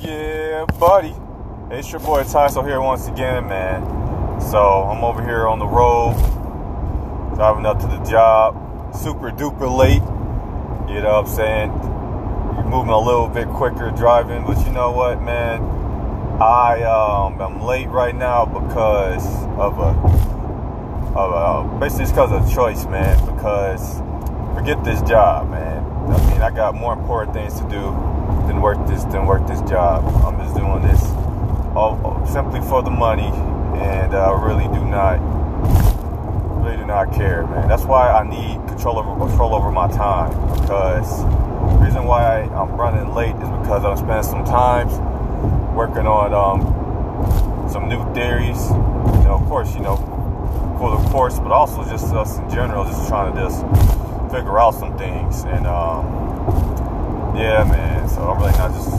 Yeah, buddy. It's your boy Tyso here once again, man. So I'm over here on the road, driving up to the job, super duper late. You know what I'm saying? You're moving a little bit quicker driving, but you know what, man? I um I'm late right now because of a of a basically it's because of choice, man. Because forget this job, man. I mean, I got more important things to do than work this than work this job. I'm just doing this all, simply for the money, and I uh, really do not really do not care, man. That's why I need control over control over my time because the reason why I'm running late is because I'm spending some time working on um, some new theories. You know, of course, you know, for the course, but also just us in general, just trying to just figure out some things. And um, yeah, man. So I'm really not just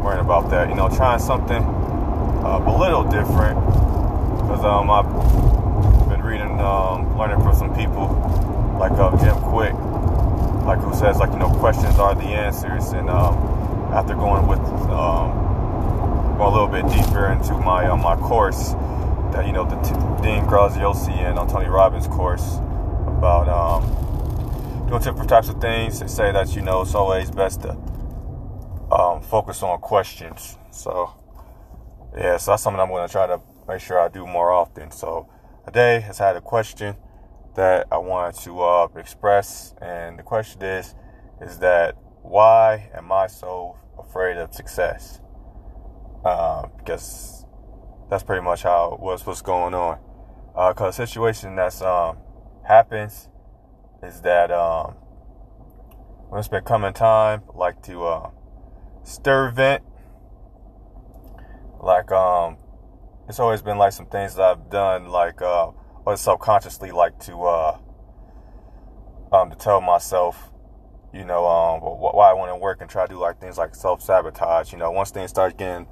worrying about that. You know, trying something uh, a little different because um, I've been reading, um, learning from some people like uh, Jim Kwik, like who says like you know questions are the answers. And um, after going with um, going a little bit deeper into my uh, my course that you know the T- Dean Graziosi and Tony Robbins course about um, different types of things. They say that you know it's always best to um, focus on questions. So yeah, so that's something I'm going to try to make sure I do more often. So today has had a question that I wanted to uh, express, and the question is, is that why am I so afraid of success? Uh, because that's pretty much how what's what's going on. Because uh, situation that's um, happens is that um, when it's been coming time, like to uh, stir vent. Like um it's always been like some things that I've done like uh or subconsciously like to uh um to tell myself you know um why I want to work and try to do like things like self sabotage you know once things start getting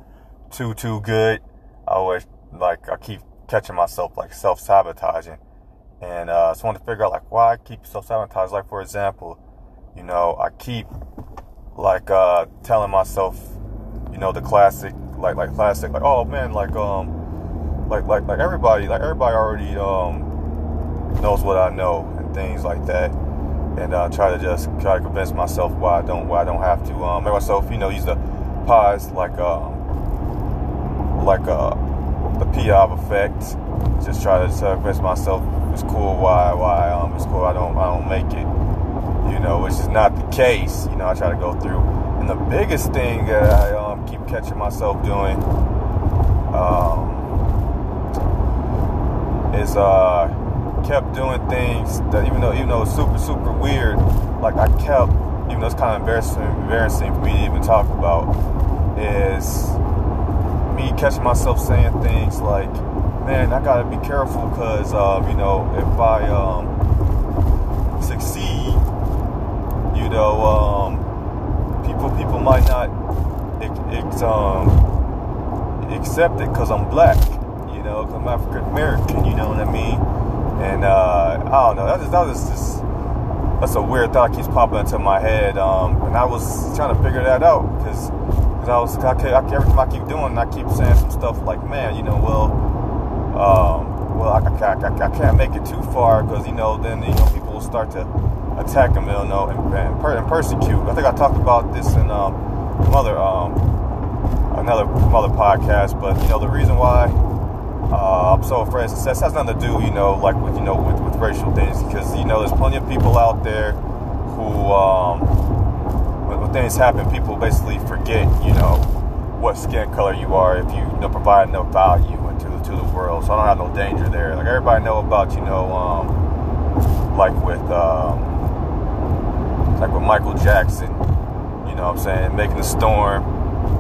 too too good I always like I keep catching myself like self sabotaging and uh, I just want to figure out like why I keep self sabotage like for example you know I keep like uh telling myself you know the classic like like classic like oh man like um like like like everybody like everybody already um knows what I know and things like that. And uh, try to just try to convince myself why I don't why I don't have to um make myself you know use the pause like um like uh the Piave effect just try to convince myself. It's cool why why um it's cool. I don't I don't make it you know which is not the case. You know I try to go through. And the biggest thing that I um, keep catching myself doing um, is uh, kept doing things that even though even though it's super super weird, like I kept even though it's kind of embarrassing embarrassing for me to even talk about is me catching myself saying things like, "Man, I gotta be careful because uh, you know if I um, succeed, you know." Um, people people might not um, accept it because I'm black, you know, because I'm African American, you know what I mean? And uh, I don't know, that, just, that just that's a weird thought keeps popping into my head, um, and I was trying to figure that out because I was I, time I keep doing, I keep saying some stuff like, man, you know, well, um, well, I, I, I, I can't make it too far because you know then you know people will start to attack him, you know, and, and, per, and, persecute. I think I talked about this in um, another um, another another podcast, but you know the reason why uh, I'm so afraid of success has nothing to do, you know, like with you know with, with racial things, because you know there's plenty of people out there who, um, when, when things happen, people basically forget, you know, what skin color you are if you, you know, provide no value to the world. So I don't have no danger there. Like everybody know about, you know, um, like with. Um, like with Michael Jackson, you know what I'm saying, making the storm.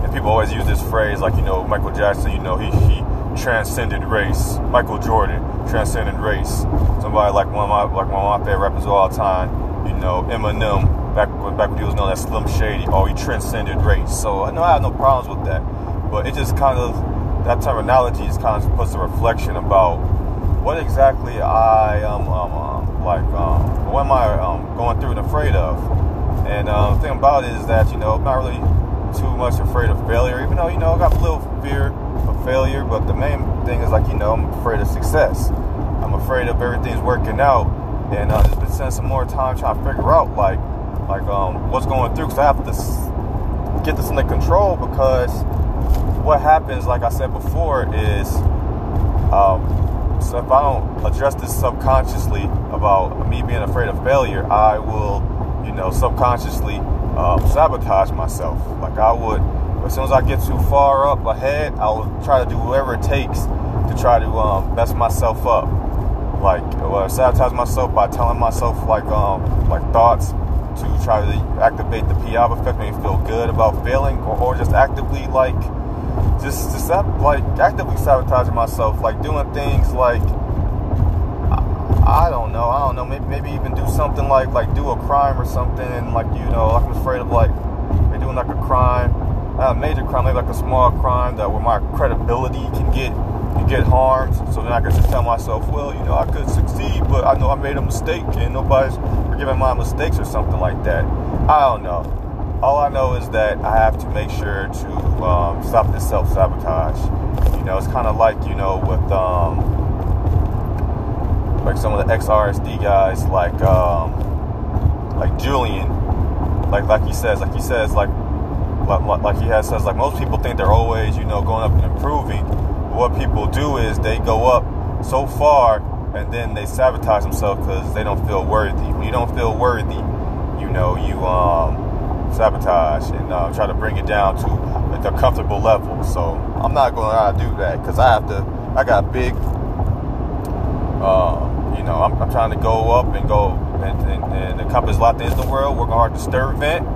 And people always use this phrase like, you know, Michael Jackson, you know, he, he transcended race. Michael Jordan transcended race. Somebody like one of my like one of my favorite rappers of all time, you know, Eminem, back back when he was known as Slim Shady, oh he transcended race. So I know I have no problems with that. But it just kind of that terminology just kind of puts a reflection about what exactly I am um, um, like um, what am I um, going through and afraid of. And uh, the thing about it is that you know I'm not really too much afraid of failure, even though, you know, I got a little fear of failure, but the main thing is like, you know, I'm afraid of success. I'm afraid of everything's working out. And uh, just been spending some more time trying to figure out like like um, what's going through because I have to get this under control because what happens, like I said before, is um, so if I don't address this subconsciously about me being afraid of failure, I will, you know, subconsciously um, sabotage myself. Like I would, as soon as I get too far up ahead, I will try to do whatever it takes to try to um, mess myself up. Like uh, sabotage myself by telling myself like um, like thoughts to try to activate the Piave effect, make me feel good about failing, or, or just actively like just just like actively sabotaging myself, like doing things like I, don't know, I don't know, maybe, maybe even do something like like do a crime or something, like you know, like I'm afraid of like doing like a crime, a major crime, maybe like a small crime that where my credibility can get can get harmed. So then I can just tell myself, well, you know, I could succeed, but I know I made a mistake and nobody's forgiving my mistakes or something like that. I don't know all I know is that I have to make sure to um, stop this self sabotage. You know, it's kind of like you know with um, like some of the XRSD guys, like um, like Julian, like like he says, like he says, like like, like he has says, like most people think they're always you know going up and improving. What people do is they go up so far and then they sabotage themselves because they don't feel worthy. When you don't feel worthy, you know you um sabotage and uh, try to bring it down to a comfortable level. So I'm not going to do that because I have to. I got big. Uh, you know, I'm, I'm, trying to go up and go and, and, and accomplish a lot of things in the world. Working hard to stir event,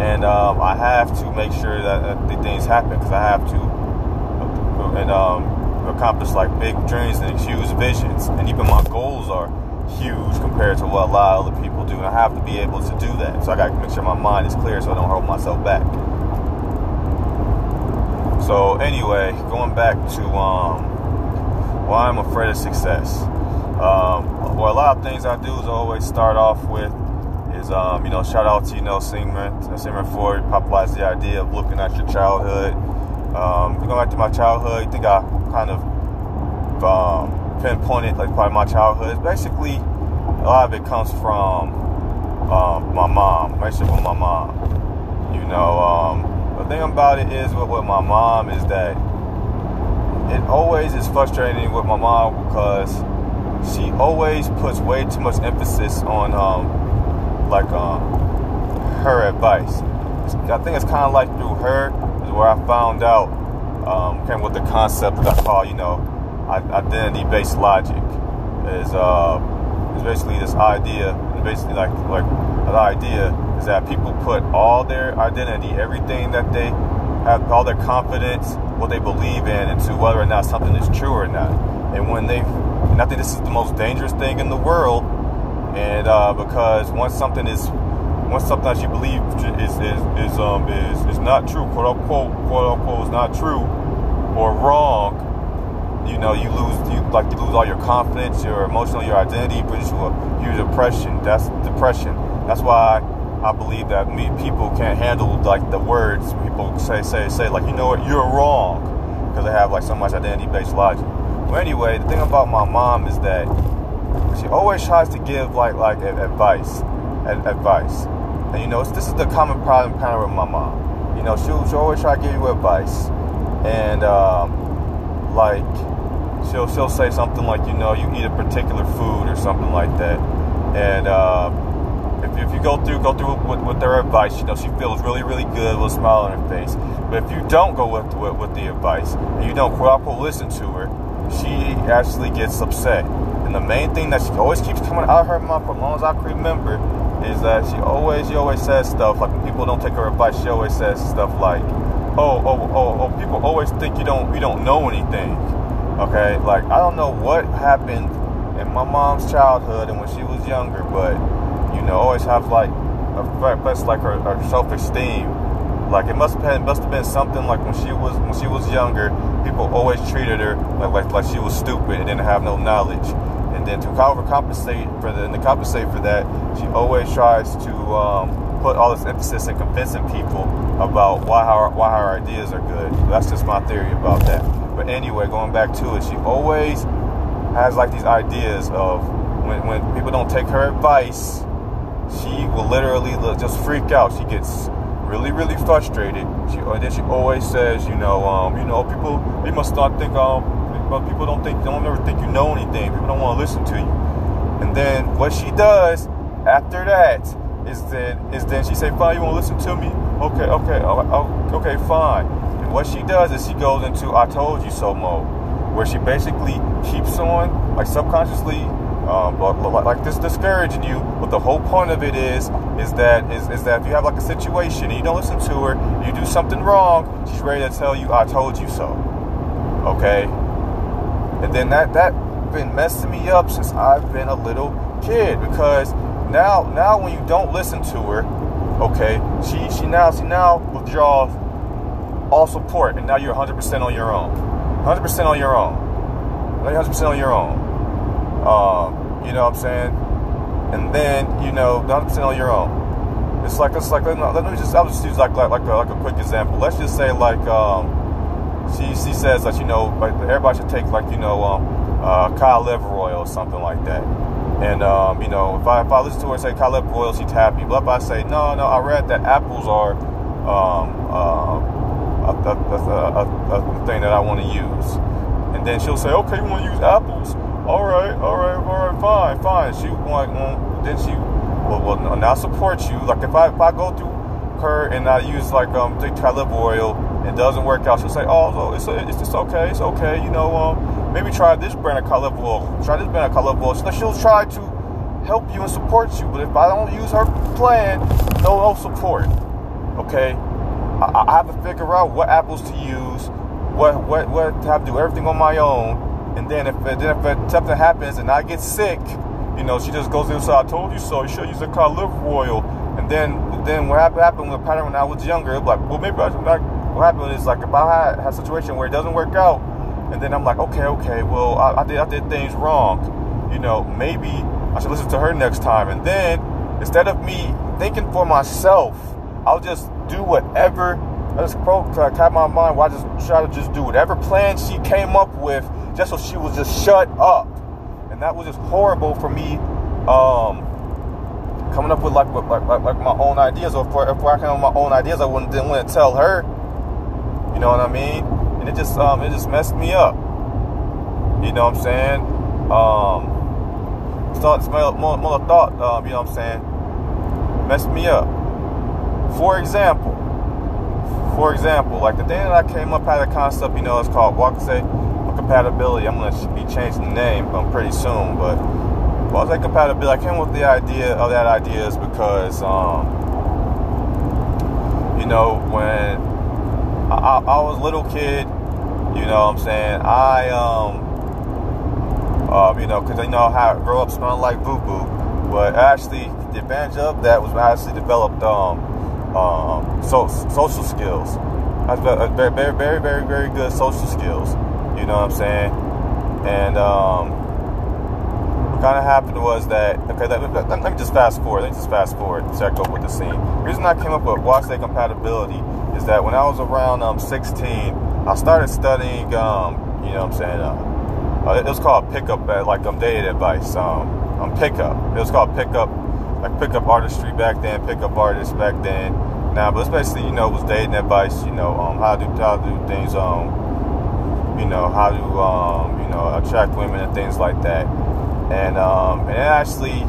and um, I have to make sure that, that the things happen because I have to and um, accomplish like big dreams and huge visions. And even my goals are huge compared to what a lot of other people do. And I have to be able to do that. So I got to make sure my mind is clear so I don't hold myself back. So anyway, going back to um, why I'm afraid of success. Um, well, a lot of things I do is always start off with is um, you know shout out to you know Sigmund Sigmund Freud popularized the idea of looking at your childhood. Um, going back to my childhood, I think I kind of um, pinpointed like of my childhood. Basically, a lot of it comes from um, my mom, relationship with my mom. You know, um, the thing about it is with, with my mom is that it always is frustrating with my mom because she always puts way too much emphasis on um, like um, her advice. I think it's kind of like through her is where I found out um, came with the concept that I call, you know, identity-based logic is uh, is basically this idea, basically like like the idea is that people put all their identity, everything that they have, all their confidence, what they believe in, into whether or not something is true or not. And when they, and I think this is the most dangerous thing in the world, and uh, because once something is once something that you believe is is is um is is not true, quote unquote, quote unquote, is not true or wrong, you know, you lose you like you lose all your confidence, your emotional, your identity, brings you a huge depression. That's depression. That's why I believe that me, people can't handle like the words people say say say like you know what you're wrong because they have like so much identity based logic. But anyway, the thing about my mom is that she always tries to give like like advice, advice, and you know this is the common problem kind of with my mom. You know she'll, she'll always try to give you advice, and um, like she'll she'll say something like, you know, you eat a particular food or something like that, and uh, if, if you go through go through with, with their advice, you know, she feels really really good with a smile on her face. But if you don't go with with, with the advice and you don't unquote listen to her, she actually gets upset. And the main thing that she always keeps coming out of her mouth, as long as I can remember, is that she always she always says stuff like when people don't take her advice, she always says stuff like, "Oh, oh, oh, oh, people always think you don't you don't know anything." Okay, like I don't know what happened in my mom's childhood and when she was younger, but you know, always have like a best like her, her self-esteem. Like it must have been must have been something like when she was when she was younger, people always treated her like like, like she was stupid and didn't have no knowledge. And then to overcompensate for the and to compensate for that, she always tries to um, put all this emphasis in convincing people about why her why her ideas are good. That's just my theory about that. But anyway, going back to it, she always has like these ideas of when when people don't take her advice, she will literally just freak out. She gets really, really frustrated. She and then she always says, you know, um, you know, people they must not think um, but people don't think don't ever think you know anything. People don't want to listen to you. And then what she does after that is then is then she say, fine, you want to listen to me? Okay, okay, oh, okay, fine. What she does is she goes into I told you so mode, where she basically keeps on like subconsciously um, but like this discouraging you. But the whole point of it is, is that is, is that if you have like a situation and you don't listen to her, you do something wrong, she's ready to tell you, "I told you so." Okay, and then that that been messing me up since I've been a little kid because now now when you don't listen to her, okay, she she now she now withdraws all support, and now you're 100% on your own, 100% on your own, 100% on your own. Um, you know what I'm saying? And then, you know, 100% on your own. It's like, it's like, let me just, I'll just use like, like, like, a, like a quick example. Let's just say like, um, she, she says that, you know, like everybody should take like, you know, um, uh, liver oil or something like that. And, um, you know, if I, if I listen to her and say cod liver oil, she's happy. But if I say, no, no, I read that apples are, um, uh, a, a, a, thing that I want to use. And then she'll say, okay, you want to use apples? all right, all right, all right, fine, fine. She like, then she, will, well, now support you. Like if I if I go through her and I use like um the olive oil it doesn't work out, she'll say, oh, it's it's just okay, it's okay. You know, um, maybe try this brand of olive oil. Try this brand of olive oil. So she'll try to help you and support you. But if I don't use her plan, no, no support. Okay, I, I have to figure out what apples to use, what what what to have to do everything on my own and then if then if something happens and I get sick, you know, she just goes inside. I told you so. You should use a cod liver oil. And then then what happened with pattern when I was younger? Like, well, maybe I, like what happened is like if I had, had a situation where it doesn't work out, and then I'm like, okay, okay, well, I, I did I did things wrong. You know, maybe I should listen to her next time. And then instead of me thinking for myself, I'll just do whatever. I just cap my mind. Why just try to just do whatever plan she came up with just so she was just shut up. And that was just horrible for me. Um, coming up with like like, like, like my own ideas, or if, if I came up with my own ideas, I wouldn't didn't want to tell her. You know what I mean? And it just um, it just messed me up. You know what I'm saying? Um, thought, more, more thought. Um, you know what I'm saying? Messed me up. For example, for example, like the day that I came up had a concept, you know, it's called walk say compatibility. I'm to be changing the name um, pretty soon, but I say compatibility. I came with the idea of that idea is because, um, you know, when I, I, was a little kid, you know what I'm saying, I, um, uh, you know, because you know how I grew up smelling like boo boo, but actually, the advantage of that was I actually developed um, um, so, social skills. I developed very, very, very, very, very good social skills. You know what I'm saying? And um, what kind of happened was that okay. Let, let, let, me just fast forward. Let me just fast forward so I go with the scene. The reason I came up with WASDE compatibility is that when I was around um, 16, I started studying. Um, you know what I'm saying? Uh, uh, it was called pickup, uh, like um, dating advice. Um, um, pickup. It was called pickup, like pickup artistry back then. Pickup artists back then. Now, but especially you know, was dating advice. You know, um, how to do how do things. Um, you know, how to, um, you know, attract women and things like that. And, um, and it actually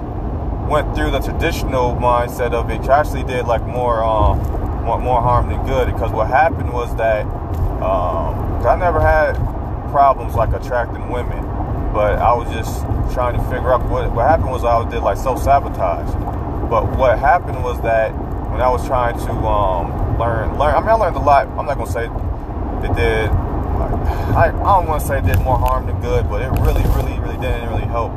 went through the traditional mindset of it. Actually did like more, um, more, more harm than good because what happened was that, um, I never had problems like attracting women, but I was just trying to figure out what, what happened was I did like self-sabotage. But what happened was that when I was trying to, um, learn, learn, I mean, I learned a lot. I'm not to say it did I, I don't want to say it did more harm than good, but it really, really, really didn't really help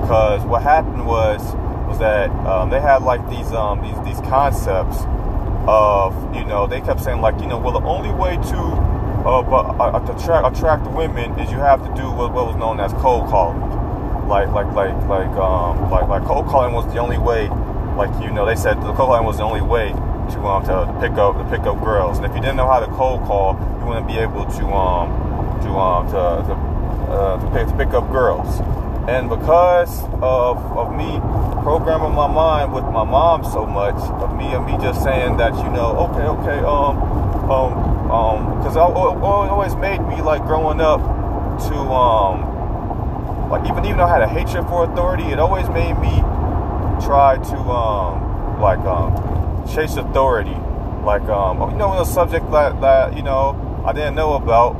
because what happened was was that um, they had like these um, these these concepts of you know they kept saying like you know well the only way to uh, uh, to attract, attract women is you have to do what, what was known as cold calling like like like like um like like cold calling was the only way like you know, they said the cold calling was the only way to um to pick up to pick up girls. And if you didn't know how to cold call, you wouldn't be able to um to um to to, uh, to, pick, to pick up girls. And because of of me programming my mind with my mom so much, of me of me just saying that you know, okay, okay, um, um, um, because it always made me like growing up to um like even even though I had a hatred for authority, it always made me try to um like um chase authority. Like um you know a subject that that you know I didn't know about.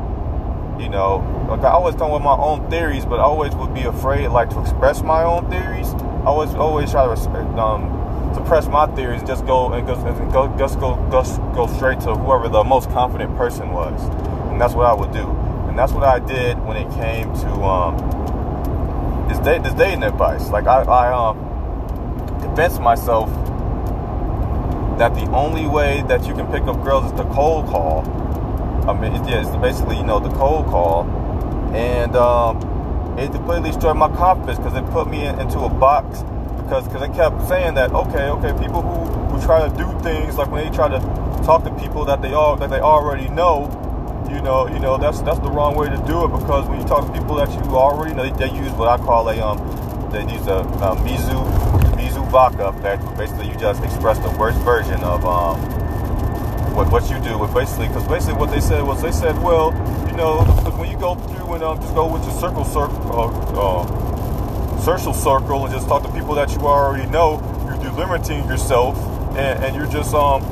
You know, like I always come with my own theories, but I always would be afraid like to express my own theories. I always always try to respect um suppress my theories and just go and go and go just go just go straight to whoever the most confident person was, and that's what I would do. And that's what I did when it came to um, this day this dating advice. Like I, I um convinced myself that the only way that you can pick up girls is the cold call. I mean, it's, yeah, it's basically you know the cold call, and um, it completely destroyed my confidence because it put me in, into a box because because I kept saying that okay okay people who who try to do things like when they try to talk to people that they all that they already know you know, you know that's that's the wrong way to do it because when you talk to people that you already know, they, they use what I call a um, they use a, a Mizu Mizu vodka that basically you just express the worst version of um what what you do. But basically, because basically what they said was they said, well, you know, when you go through and um, just go with your circle circle. Uh, uh, social circle and just talk to people that you already know, you're delimiting yourself and, and you're just um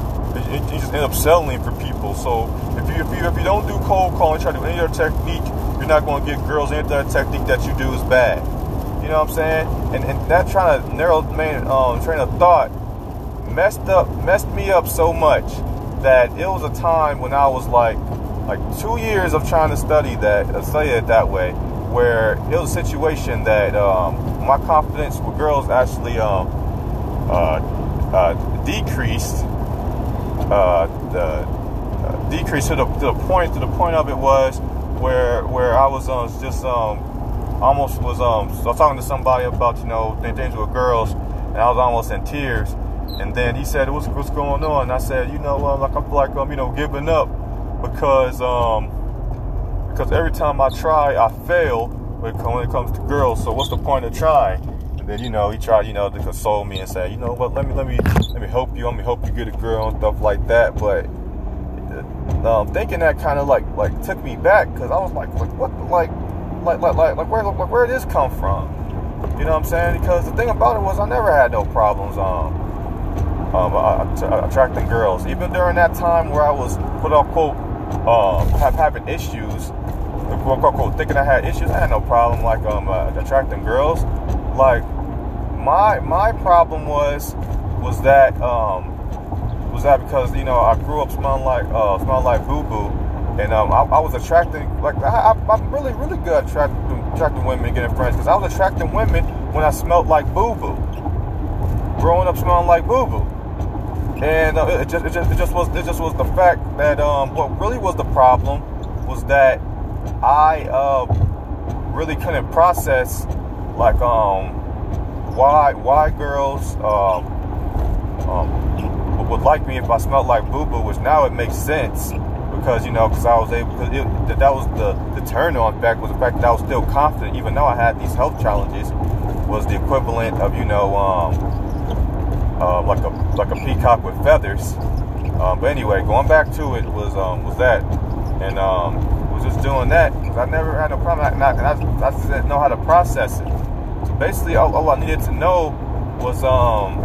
you just end up selling for people. So if you if you if you don't do cold calling, try to do any other technique, you're not going to get girls. Any other technique that you do is bad. You know what I'm saying? And and that trying to narrow main um, train of thought messed up messed me up so much that it was a time when I was like like two years of trying to study that uh, study it that way, where it was a situation that um, my confidence with girls actually um, uh, uh, decreased uh, the uh, decrease to the, to the point to the point of it was where where I was um, just um, almost was um I was talking to somebody about you know things with girls and I was almost in tears. And then he said what's what's going on? And I said you know uh, like I feel like I'm you know giving up because um because every time I try I fail when it comes to girls. So what's the point of trying? And then you know he tried you know to console me and say you know what? Let me let me let me help you. Let me help you get a girl and stuff like that. But um, thinking that kind of like like took me back because I was like like what like like like like, like where like where did this come from? You know what I'm saying? Because the thing about it was I never had no problems um um uh, attracting girls. Even during that time where I was quote unquote um have having issues quote thinking I had issues I had no problem like um uh, attracting girls. Like my my problem was was that um, was that because you know I grew up smelling like uh, smelling like boo boo, and um, I, I, was attracting like I, am really really good at attracting, attracting women and getting friends because I was attracting women when I smelled like boo boo. Growing up smelling like boo boo, and uh, it, just, it just it just was it just was the fact that um, what really was the problem was that I uh, really couldn't process like um why why girls um, um, would like me if I smelled like boo boo, which now it makes sense because you know because I was able because that was the the turn on fact was the fact that I was still confident even though I had these health challenges was the equivalent of you know um, uh, like a like a peacock with feathers. Um, but anyway, going back to it was um, was that and um, just doing that because I never had no problem. And I, I, I didn't know how to process it. So basically all, all, I needed to know was um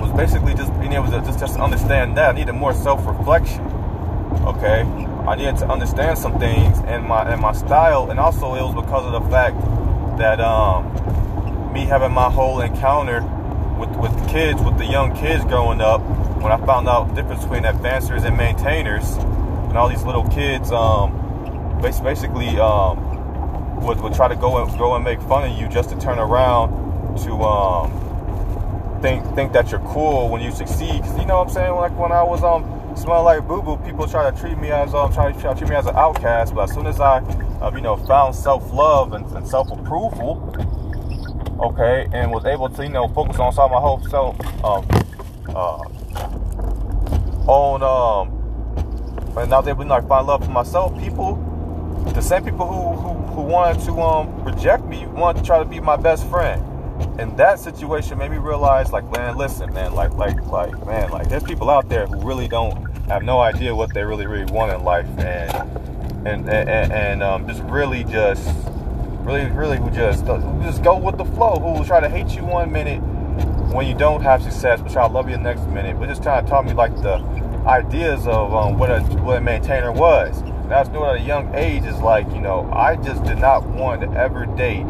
was basically just being able to just, just understand that. I needed more self-reflection. Okay, I needed to understand some things and my and my style, and also it was because of the fact that um me having my whole encounter with with the kids, with the young kids growing up, when I found out the difference between advancers and maintainers, and all these little kids um basically um would, would try to go and go and make fun of you just to turn around to um, think think that you're cool when you succeed. Cause you know what I'm saying? Like when I was um smelling like boo boo, people try to treat me as um try, try to treat me as an outcast. But as soon as I uh, you know found self love and, and self approval, okay, and was able to, you know, focus on my whole self, um, uh, on, um, and I was able like, find love for myself. People, the same people who, who, who wanted to, um, reject me, wanted to try to be my best friend. And that situation made me realize, like, man, listen, man, like, like, like, man, like, there's people out there who really don't have no idea what they really, really want in life, and, and, and, and um, just really just really, really who just just go with the flow, who will try to hate you one minute when you don't have success, but try to love you the next minute. But just trying to taught me like the ideas of um, what a what a maintainer was. And I was doing at a young age is like, you know, I just did not want to ever date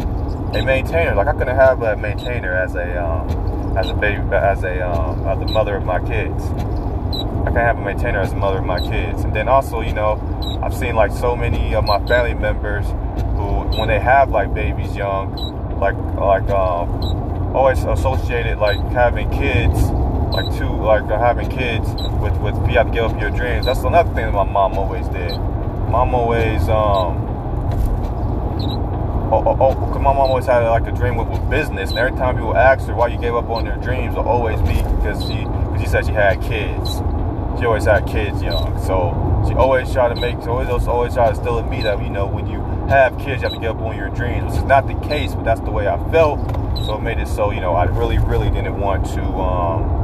a maintainer. Like I couldn't have a maintainer as a um, as a baby as a um, as the mother of my kids. I can't have a maintainer as the mother of my kids. And then also, you know, I've seen like so many of my family members who, when they have like babies young, like like um, always associated like having kids, like two like having kids with with you have to give up your dreams. That's another thing that my mom always did. Mom always um. Oh, oh, oh, cause my mom always had like a dream with, with business, and every time people asked her why you gave up on your dreams, it'll always be because she, cause she said she had kids she always had kids young. So she always tried to make, she always, always tried to instill in me that, you know, when you have kids, you have to give up on your dreams, which is not the case, but that's the way I felt. So it made it so, you know, I really, really didn't want to um,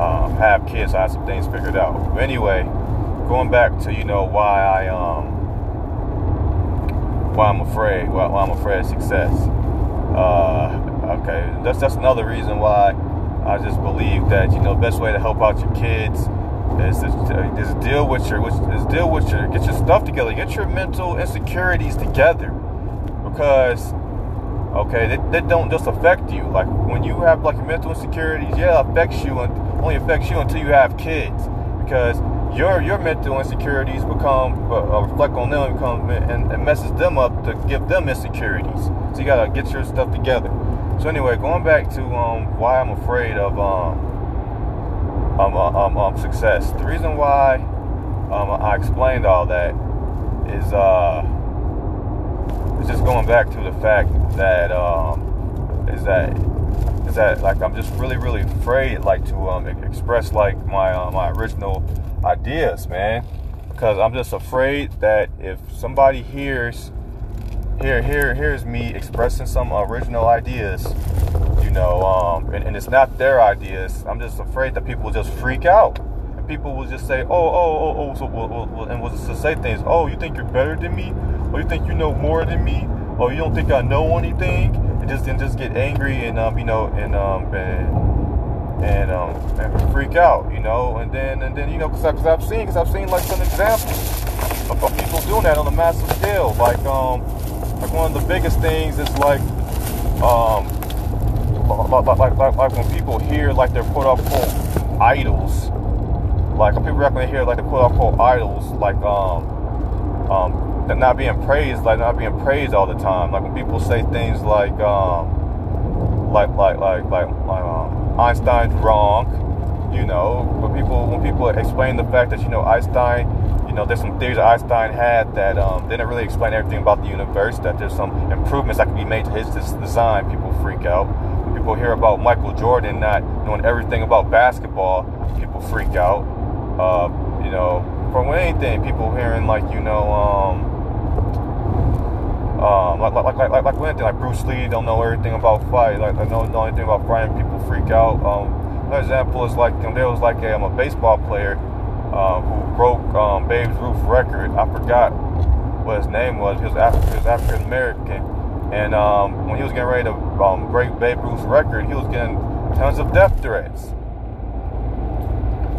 um, have kids. I had some things figured out. But anyway, going back to, you know, why I, um, why I'm afraid, why, why I'm afraid of success. Uh, okay, that's, that's another reason why I just believe that, you know, best way to help out your kids is, is, is deal with your is deal with your get your stuff together, get your mental insecurities together, because okay, they, they don't just affect you. Like when you have like mental insecurities, yeah, affects you and only affects you until you have kids, because your your mental insecurities become uh, uh reflect on them and become and, and messes them up to give them insecurities. So you gotta get your stuff together. So anyway, going back to um, why I'm afraid of um, um, um, um, success. The reason why um, I explained all that is uh, it's just going back to the fact that um, is that is that like I'm just really really afraid like to um, express like my uh, my original ideas, man, because I'm just afraid that if somebody hears here here here's me expressing some original ideas you know um, and, and, it's not their ideas i'm just afraid that people just freak out people will just say oh oh oh oh so we'll, we'll, and will just say things oh you think you're better than me? Or you think you know more than me? Or you don't think i know anything? And just and just get angry and um you know and um and and um and freak out you know? And then and then you know because i've seen because i've seen like some examples of, of people doing that on a massive scale. Like um like one of the biggest things is like, um, like, like, like, like when people hear like they're quote unquote idols, like people when they hear like the quote unquote idols, like um, um, they're not being praised, like not being praised all the time. Like when people say things like, um, like, like, like, like, like, um, Einstein's wrong, you know. When people when people explain the fact that you know Einstein you know, there's some theories that Einstein had that um, didn't really explain everything about the universe. That there's some improvements that can be made to his design. People freak out. People hear about Michael Jordan not knowing everything about basketball. People freak out. Uh, you know, from anything, people hearing like you know, um, um, like, like, like, like, like anything, like Bruce Lee don't know everything about fight, like, like don't know anything about fighting, people freak out. Um, another example is like, you know, there was like a, um, a baseball player uh, who broke um, Babe Ruth's record. I forgot what his name was. He was, Af- he was African American. And um, when he was getting ready to um, break Babe Ruth's record, he was getting tons of death threats.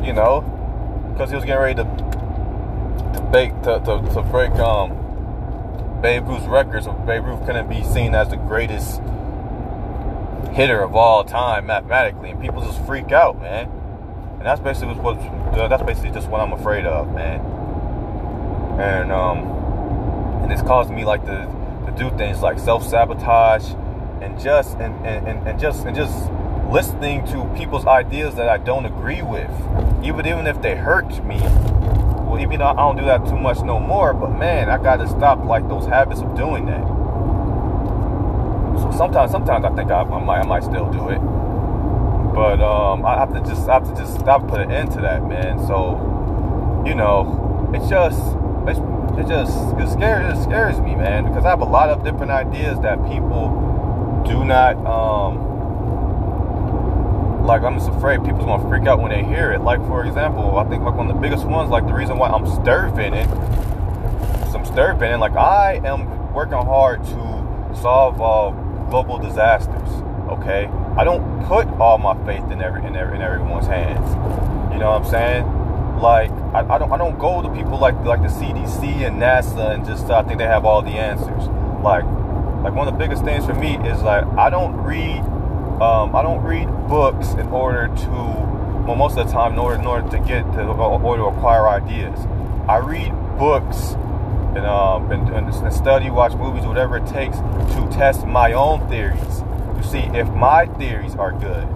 You know, because he was getting ready to to, bake, to, to, to break um, Babe Ruth's record, so Babe Ruth couldn't be seen as the greatest hitter of all time mathematically, and people just freak out, man. And that's basically what that's basically just what I'm afraid of, man. And um, and it's caused me like to to do things like self sabotage and just and, and, and just and just listening to people's ideas that I don't agree with, even even if they hurt me. Well, even though I don't do that too much no more, but man, I got to stop like those habits of doing that. So sometimes, sometimes I think I, I, might, I might still do it. But um, I have to just, I have to just stop, put an end to that, man. So, you know, it's just, it's, it just, it scares, it scares me, man, because I have a lot of different ideas that people do not, um, like I'm just afraid people's gonna freak out when they hear it. Like for example, I think like one of the biggest ones, like the reason why I'm stirring it, I'm stirring it, like I am working hard to solve uh, global disasters. Okay, I don't put all my faith in every in, every, in everyone's hands. You know what I'm saying? Like I, I don't I don't go to people like like the CDC and NASA and just uh, think they have all the answers. Like like one of the biggest things for me is like I don't read um, I don't read books in order to well most of the time in order in order to get to or to acquire ideas. I read books and, um, and, and study, watch movies, whatever it takes to test my own theories to see if my theories are good.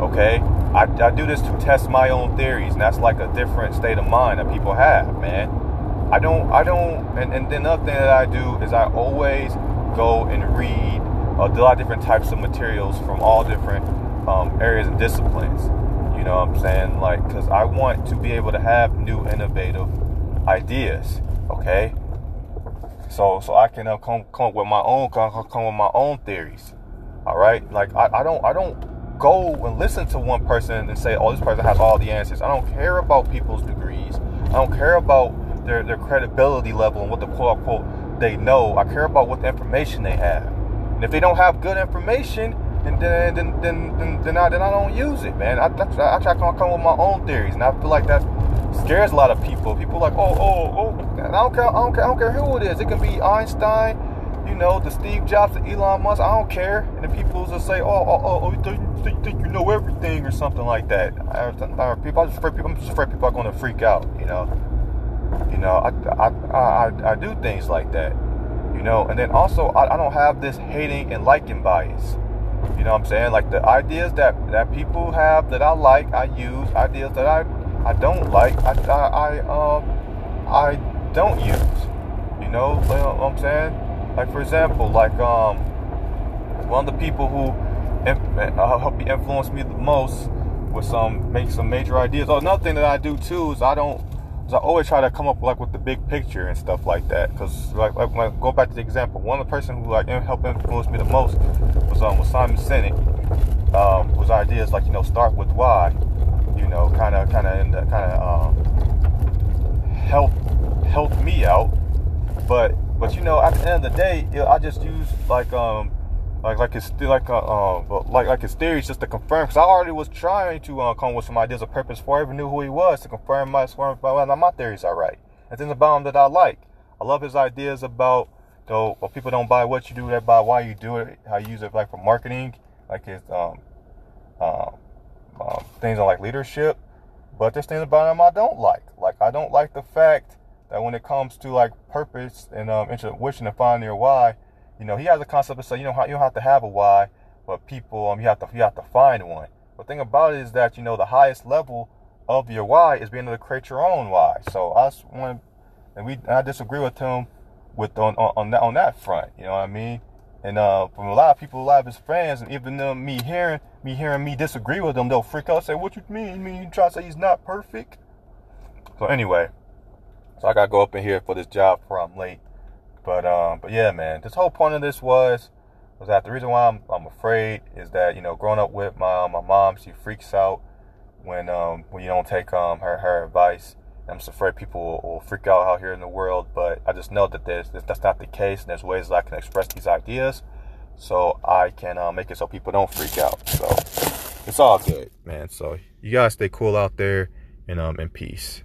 Okay, I, I do this to test my own theories, and that's like a different state of mind that people have, man. I don't, I don't, and, and another thing that I do is I always go and read a lot of different types of materials from all different um, areas and disciplines. You know what I'm saying? Like, because I want to be able to have new, innovative ideas. Okay, so so I can uh, come come with my own come, come with my own theories. All right, like I, I don't I don't go and listen to one person and say, oh, this person has all the answers. I don't care about people's degrees. I don't care about their their credibility level and what the quote unquote they know. I care about what the information they have. And if they don't have good information, then then then then, then, then I then I don't use it, man. I, I, I try to come, with my own theories, and I feel like that scares a lot of people. People like, oh, oh, oh. I don't care. I don't care. I don't care who it is. It can be Einstein, you know, the Steve Jobs, the Elon Musk. I don't care. And then people just say, oh, oh, oh, oh you think, think you know everything or something like that. I, I, people, I'm just afraid people, I'm just afraid people are going to freak out. You know, you know, I, I, I, I do things like that. You know, and then also I, I don't have this hating and liking bias. You know what I'm saying? Like the ideas that that people have that I like, I use. Ideas that I I don't like, I I, I um I don't use. You know, you know what I'm saying? Like for example, like um one of the people who uh, helped influence me the most with some make some major ideas. Oh, another thing that I do too is I don't I always try to come up like with the big picture and stuff like that. Because like, like I go back to the example, one of the person who like helped influence me the most was um was Simon Sinek. Um, whose ideas like you know start with why, you know, kind of kind of kind of um help help me out. But but you know at the end of the day, I just use like um like like it's still like a uh, like like his theories just to confirm because I already was trying to uh, come with some ideas of purpose before I even knew who he was to confirm my whether my theories are right and things about him that I like. I love his ideas about though well, people don't buy what you do, they buy why you do it, how you use it like for marketing, like his um, um, um things on like leadership. But there's things about him I don't like. Like I don't like the fact that when it comes to like purpose and um, intuition and finding your why you know, he has a concept of say, you know, you don't have to have a why, but people, um, you have to, you have to find one. The thing about it is that, you know, the highest level of your why is being able to create your own why. So I want, and we, I disagree with him with on, on, on that, on that front. You know what I mean? And uh, from a lot of people, a lot of his friends, and even them, me hearing me hearing me disagree with them, they'll freak out, say, "What you mean? You mean you try to say he's not perfect?" So anyway, so I gotta go up in here for this job before I'm late. But um, but yeah, man, this whole point of this was was that the reason why I'm I'm afraid is that you know growing up with my my mom, she freaks out when um when you don't take um her her advice. I'm just afraid people will, freak out out here in the world, but I just know that there's, that's not the case, and there's ways that I can express these ideas, so I can uh, make it so people don't freak out. So it's all good, man. So you guys stay cool out there, and um, in peace.